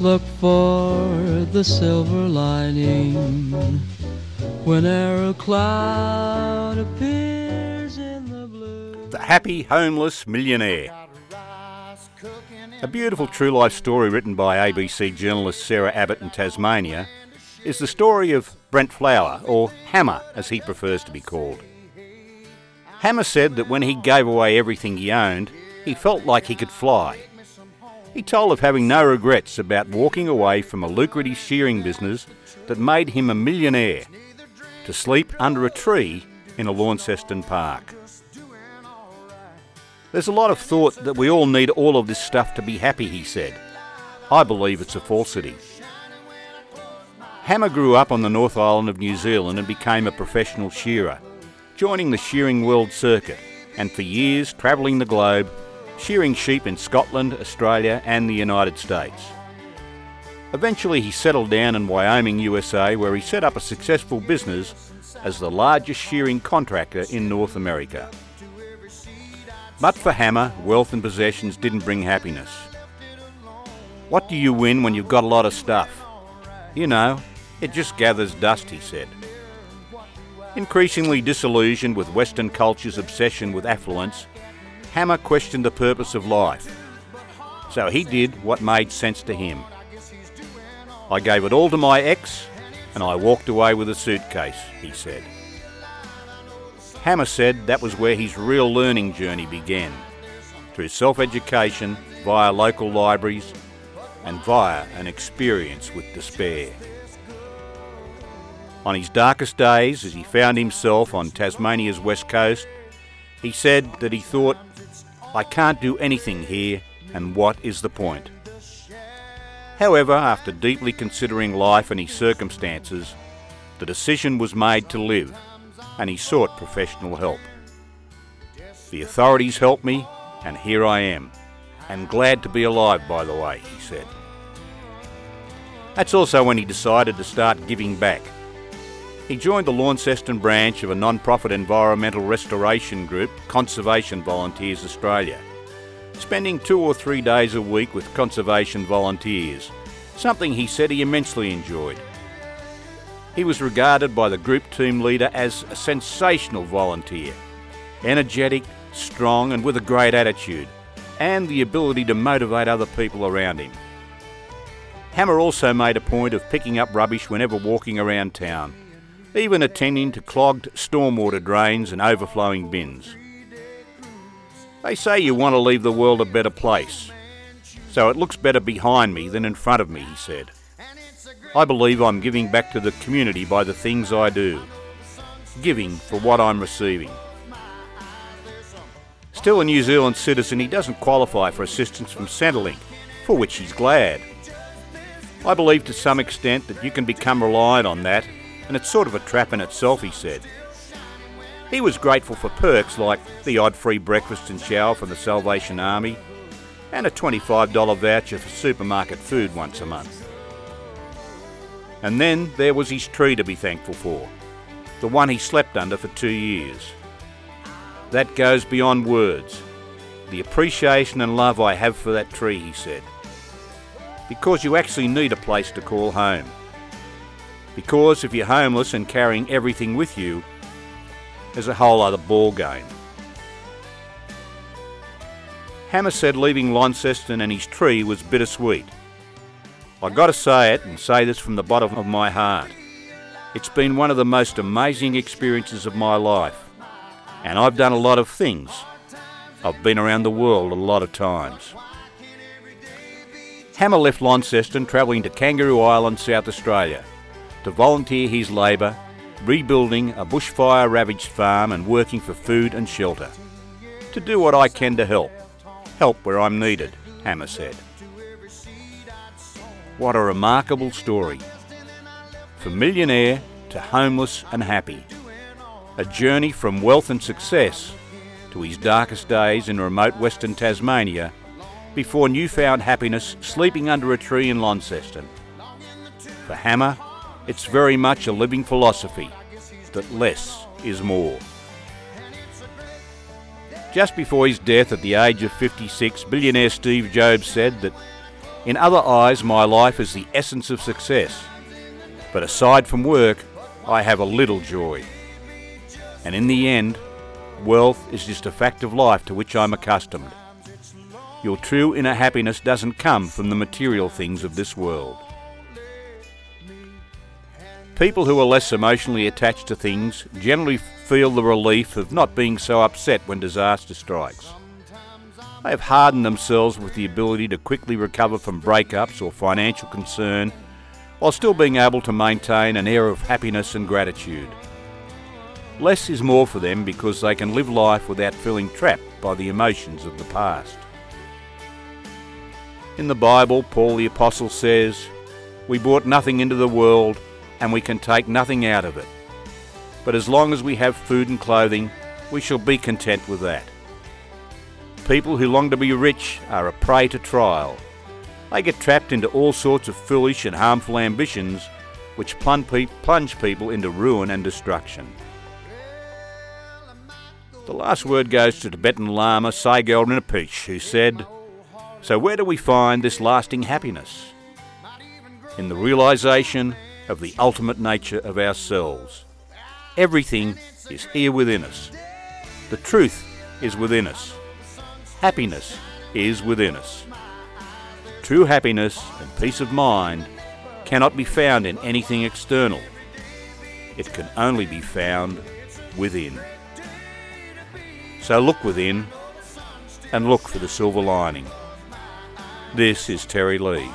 Look for the silver lining whenever a cloud appears in the blue. The Happy Homeless Millionaire. A beautiful true life story written by ABC journalist Sarah Abbott in Tasmania is the story of Brent Flower, or Hammer as he prefers to be called. Hammer said that when he gave away everything he owned, he felt like he could fly. He told of having no regrets about walking away from a lucrative shearing business that made him a millionaire to sleep under a tree in a Launceston park. There's a lot of thought that we all need all of this stuff to be happy, he said. I believe it's a falsity. Hammer grew up on the North Island of New Zealand and became a professional shearer, joining the shearing world circuit, and for years travelling the globe, shearing sheep in Scotland, Australia, and the United States. Eventually, he settled down in Wyoming, USA, where he set up a successful business as the largest shearing contractor in North America. But for Hammer, wealth and possessions didn't bring happiness. What do you win when you've got a lot of stuff? You know, it just gathers dust, he said. Increasingly disillusioned with Western culture's obsession with affluence, Hammer questioned the purpose of life. So he did what made sense to him. I gave it all to my ex and I walked away with a suitcase, he said. Hammer said that was where his real learning journey began, through self education, via local libraries, and via an experience with despair. On his darkest days, as he found himself on Tasmania's west coast, he said that he thought, I can't do anything here, and what is the point? However, after deeply considering life and his circumstances, the decision was made to live and he sought professional help. The authorities helped me, and here I am. And glad to be alive, by the way, he said. That's also when he decided to start giving back. He joined the Launceston branch of a non profit environmental restoration group, Conservation Volunteers Australia, spending two or three days a week with conservation volunteers, something he said he immensely enjoyed. He was regarded by the group team leader as a sensational volunteer, energetic, strong, and with a great attitude, and the ability to motivate other people around him. Hammer also made a point of picking up rubbish whenever walking around town, even attending to clogged stormwater drains and overflowing bins. They say you want to leave the world a better place, so it looks better behind me than in front of me, he said. I believe I'm giving back to the community by the things I do, giving for what I'm receiving. Still a New Zealand citizen, he doesn't qualify for assistance from Centrelink, for which he's glad. I believe to some extent that you can become reliant on that, and it's sort of a trap in itself, he said. He was grateful for perks like the odd free breakfast and shower from the Salvation Army, and a $25 voucher for supermarket food once a month. And then there was his tree to be thankful for, the one he slept under for two years. That goes beyond words. The appreciation and love I have for that tree, he said. Because you actually need a place to call home. Because if you're homeless and carrying everything with you, there's a whole other ball game. Hammer said leaving Launceston and his tree was bittersweet. I gotta say it and say this from the bottom of my heart. It's been one of the most amazing experiences of my life. And I've done a lot of things. I've been around the world a lot of times. Hammer left Launceston travelling to Kangaroo Island, South Australia, to volunteer his labour, rebuilding a bushfire ravaged farm and working for food and shelter. To do what I can to help. Help where I'm needed, Hammer said. What a remarkable story. From millionaire to homeless and happy. A journey from wealth and success to his darkest days in remote western Tasmania before newfound happiness sleeping under a tree in Launceston. For Hammer, it's very much a living philosophy that less is more. Just before his death at the age of 56, billionaire Steve Jobs said that In other eyes, my life is the essence of success. But aside from work, I have a little joy. And in the end, wealth is just a fact of life to which I'm accustomed. Your true inner happiness doesn't come from the material things of this world. People who are less emotionally attached to things generally feel the relief of not being so upset when disaster strikes. They have hardened themselves with the ability to quickly recover from breakups or financial concern while still being able to maintain an air of happiness and gratitude. Less is more for them because they can live life without feeling trapped by the emotions of the past. In the Bible, Paul the Apostle says, We brought nothing into the world and we can take nothing out of it. But as long as we have food and clothing, we shall be content with that. People who long to be rich are a prey to trial. They get trapped into all sorts of foolish and harmful ambitions which plunge people into ruin and destruction. The last word goes to Tibetan Lama Sogyal Rinpoche, who said, So where do we find this lasting happiness? In the realization of the ultimate nature of ourselves. Everything is here within us. The truth is within us. Happiness is within us. True happiness and peace of mind cannot be found in anything external. It can only be found within. So look within and look for the silver lining. This is Terry Lees.